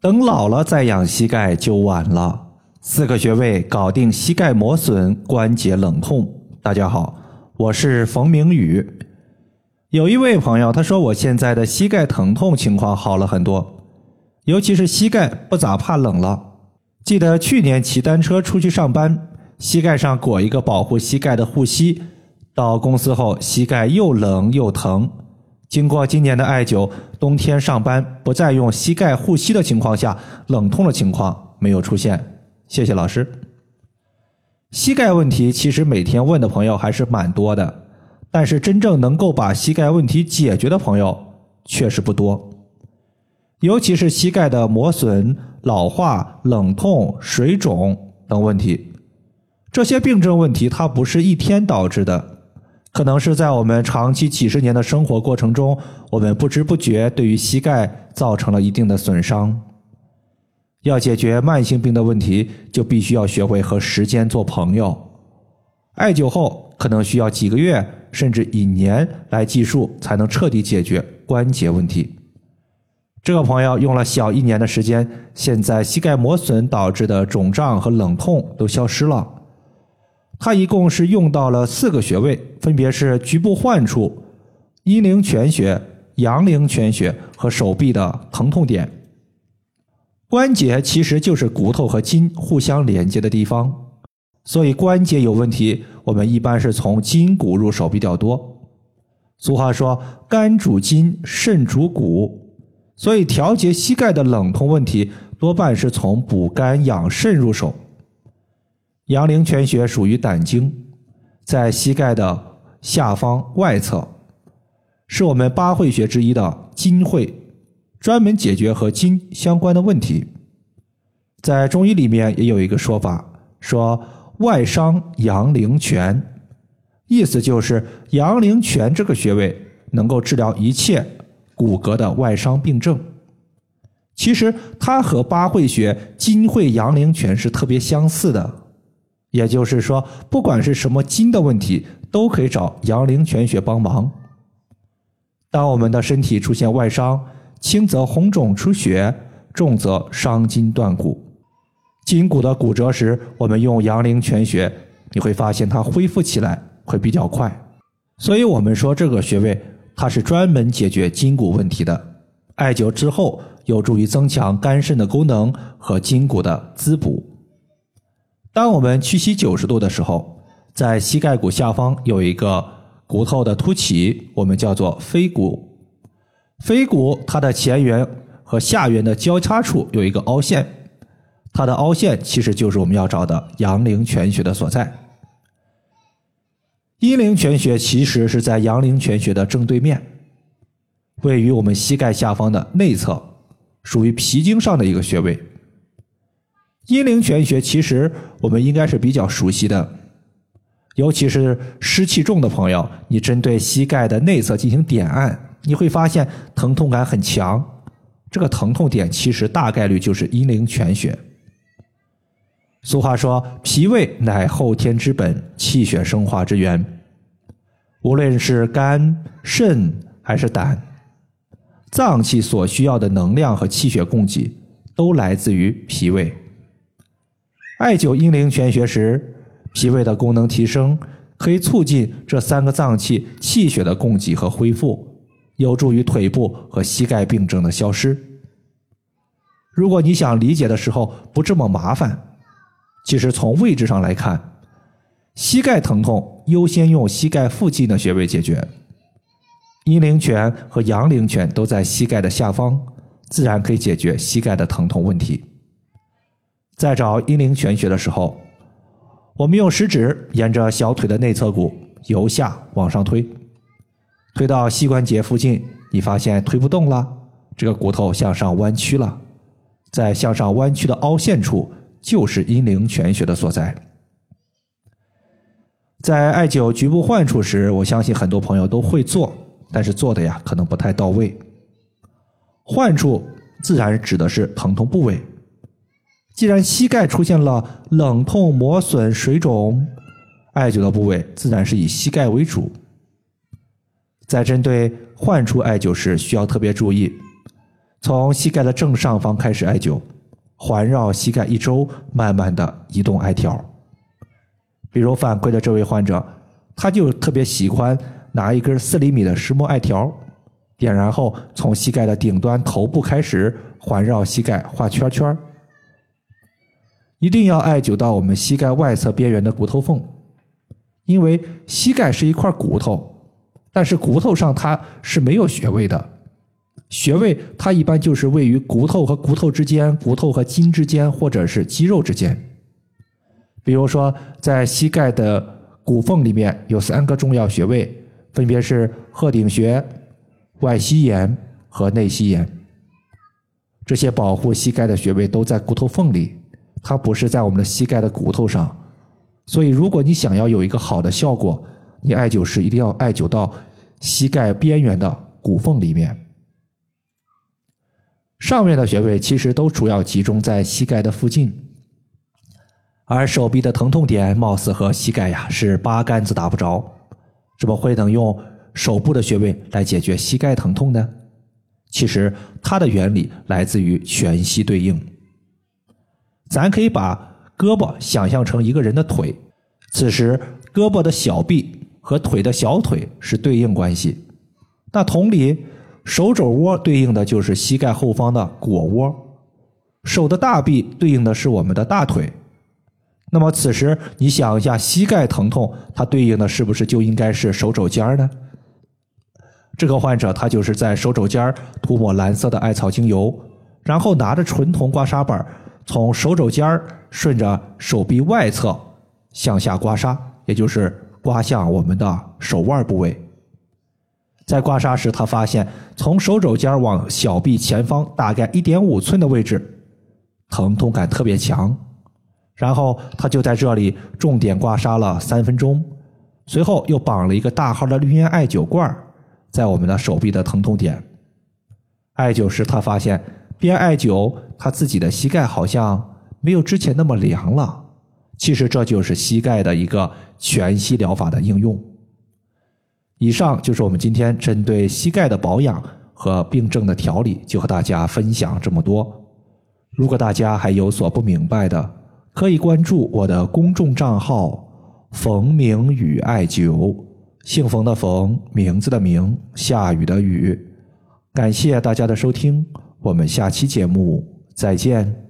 等老了再养膝盖就晚了。四个穴位搞定膝盖磨损、关节冷痛。大家好，我是冯明宇。有一位朋友他说，我现在的膝盖疼痛情况好了很多，尤其是膝盖不咋怕冷了。记得去年骑单车出去上班，膝盖上裹一个保护膝盖的护膝，到公司后膝盖又冷又疼。经过今年的艾灸，冬天上班不再用膝盖护膝的情况下，冷痛的情况没有出现。谢谢老师。膝盖问题其实每天问的朋友还是蛮多的，但是真正能够把膝盖问题解决的朋友确实不多。尤其是膝盖的磨损、老化、冷痛、水肿等问题，这些病症问题它不是一天导致的。可能是在我们长期几十年的生活过程中，我们不知不觉对于膝盖造成了一定的损伤。要解决慢性病的问题，就必须要学会和时间做朋友。艾灸后可能需要几个月甚至一年来计数，才能彻底解决关节问题。这个朋友用了小一年的时间，现在膝盖磨损导致的肿胀和冷痛都消失了。他一共是用到了四个穴位，分别是局部患处、阴陵泉穴、阳陵泉穴和手臂的疼痛点。关节其实就是骨头和筋互相连接的地方，所以关节有问题，我们一般是从筋骨入手比较多。俗话说“肝主筋，肾主骨”，所以调节膝盖的冷痛问题，多半是从补肝养肾入手。阳陵泉穴属于胆经，在膝盖的下方外侧，是我们八会穴之一的筋会，专门解决和筋相关的问题。在中医里面也有一个说法，说外伤阳陵泉，意思就是阳陵泉这个穴位能够治疗一切骨骼的外伤病症。其实它和八会穴筋会阳陵泉是特别相似的。也就是说，不管是什么筋的问题，都可以找阳陵泉穴帮忙。当我们的身体出现外伤，轻则红肿出血，重则伤筋断骨。筋骨的骨折时，我们用阳陵泉穴，你会发现它恢复起来会比较快。所以我们说这个穴位它是专门解决筋骨问题的。艾灸之后，有助于增强肝肾的功能和筋骨的滋补。当我们屈膝九十度的时候，在膝盖骨下方有一个骨头的凸起，我们叫做腓骨。腓骨它的前缘和下缘的交叉处有一个凹陷，它的凹陷其实就是我们要找的阳陵泉穴的所在。阴陵泉穴其实是在阳陵泉穴的正对面，位于我们膝盖下方的内侧，属于脾经上的一个穴位。阴陵泉穴其实我们应该是比较熟悉的，尤其是湿气重的朋友，你针对膝盖的内侧进行点按，你会发现疼痛感很强。这个疼痛点其实大概率就是阴陵泉穴。俗话说，脾胃乃后天之本，气血生化之源。无论是肝、肾还是胆，脏器所需要的能量和气血供给，都来自于脾胃。艾灸阴陵泉穴时，脾胃的功能提升，可以促进这三个脏器气血的供给和恢复，有助于腿部和膝盖病症的消失。如果你想理解的时候不这么麻烦，其实从位置上来看，膝盖疼痛优先用膝盖附近的穴位解决。阴陵泉和阳陵泉都在膝盖的下方，自然可以解决膝盖的疼痛问题。在找阴陵泉穴的时候，我们用食指沿着小腿的内侧骨由下往上推，推到膝关节附近，你发现推不动了，这个骨头向上弯曲了，在向上弯曲的凹陷处就是阴陵泉穴的所在。在艾灸局部患处时，我相信很多朋友都会做，但是做的呀可能不太到位。患处自然指的是疼痛部位。既然膝盖出现了冷痛、磨损、水肿，艾灸的部位自然是以膝盖为主。在针对患处艾灸时，需要特别注意，从膝盖的正上方开始艾灸，环绕膝盖一周，慢慢的移动艾条。比如反馈的这位患者，他就特别喜欢拿一根四厘米的石墨艾条，点燃后从膝盖的顶端头部开始环绕膝盖画圈圈，一定要艾灸到我们膝盖外侧边缘的骨头缝，因为膝盖是一块骨头，但是骨头上它是没有穴位的，穴位它一般就是位于骨头和骨头之间、骨头和筋之间，或者是肌肉之间。比如说，在膝盖的骨缝里面有三个重要穴位，分别是鹤顶穴、外膝眼和内膝眼。这些保护膝盖的穴位都在骨头缝里，它不是在我们的膝盖的骨头上。所以，如果你想要有一个好的效果，你艾灸时一定要艾灸到膝盖边缘的骨缝里面。上面的穴位其实都主要集中在膝盖的附近。而手臂的疼痛点貌似和膝盖呀是八竿子打不着，怎么会能用手部的穴位来解决膝盖疼痛呢？其实它的原理来自于全息对应。咱可以把胳膊想象成一个人的腿，此时胳膊的小臂和腿的小腿是对应关系。那同理，手肘窝对应的就是膝盖后方的腘窝，手的大臂对应的是我们的大腿。那么此时你想一下，膝盖疼痛，它对应的是不是就应该是手肘尖儿呢？这个患者他就是在手肘尖涂抹蓝色的艾草精油，然后拿着纯铜刮痧板，从手肘尖儿顺着手臂外侧向下刮痧，也就是刮向我们的手腕部位。在刮痧时，他发现从手肘尖儿往小臂前方大概一点五寸的位置，疼痛感特别强。然后他就在这里重点刮痧了三分钟，随后又绑了一个大号的绿烟艾灸罐在我们的手臂的疼痛点。艾灸时，他发现边艾灸，他自己的膝盖好像没有之前那么凉了。其实这就是膝盖的一个全息疗法的应用。以上就是我们今天针对膝盖的保养和病症的调理，就和大家分享这么多。如果大家还有所不明白的，可以关注我的公众账号“冯明宇艾灸”，姓冯的冯，名字的名，下雨的雨。感谢大家的收听，我们下期节目再见。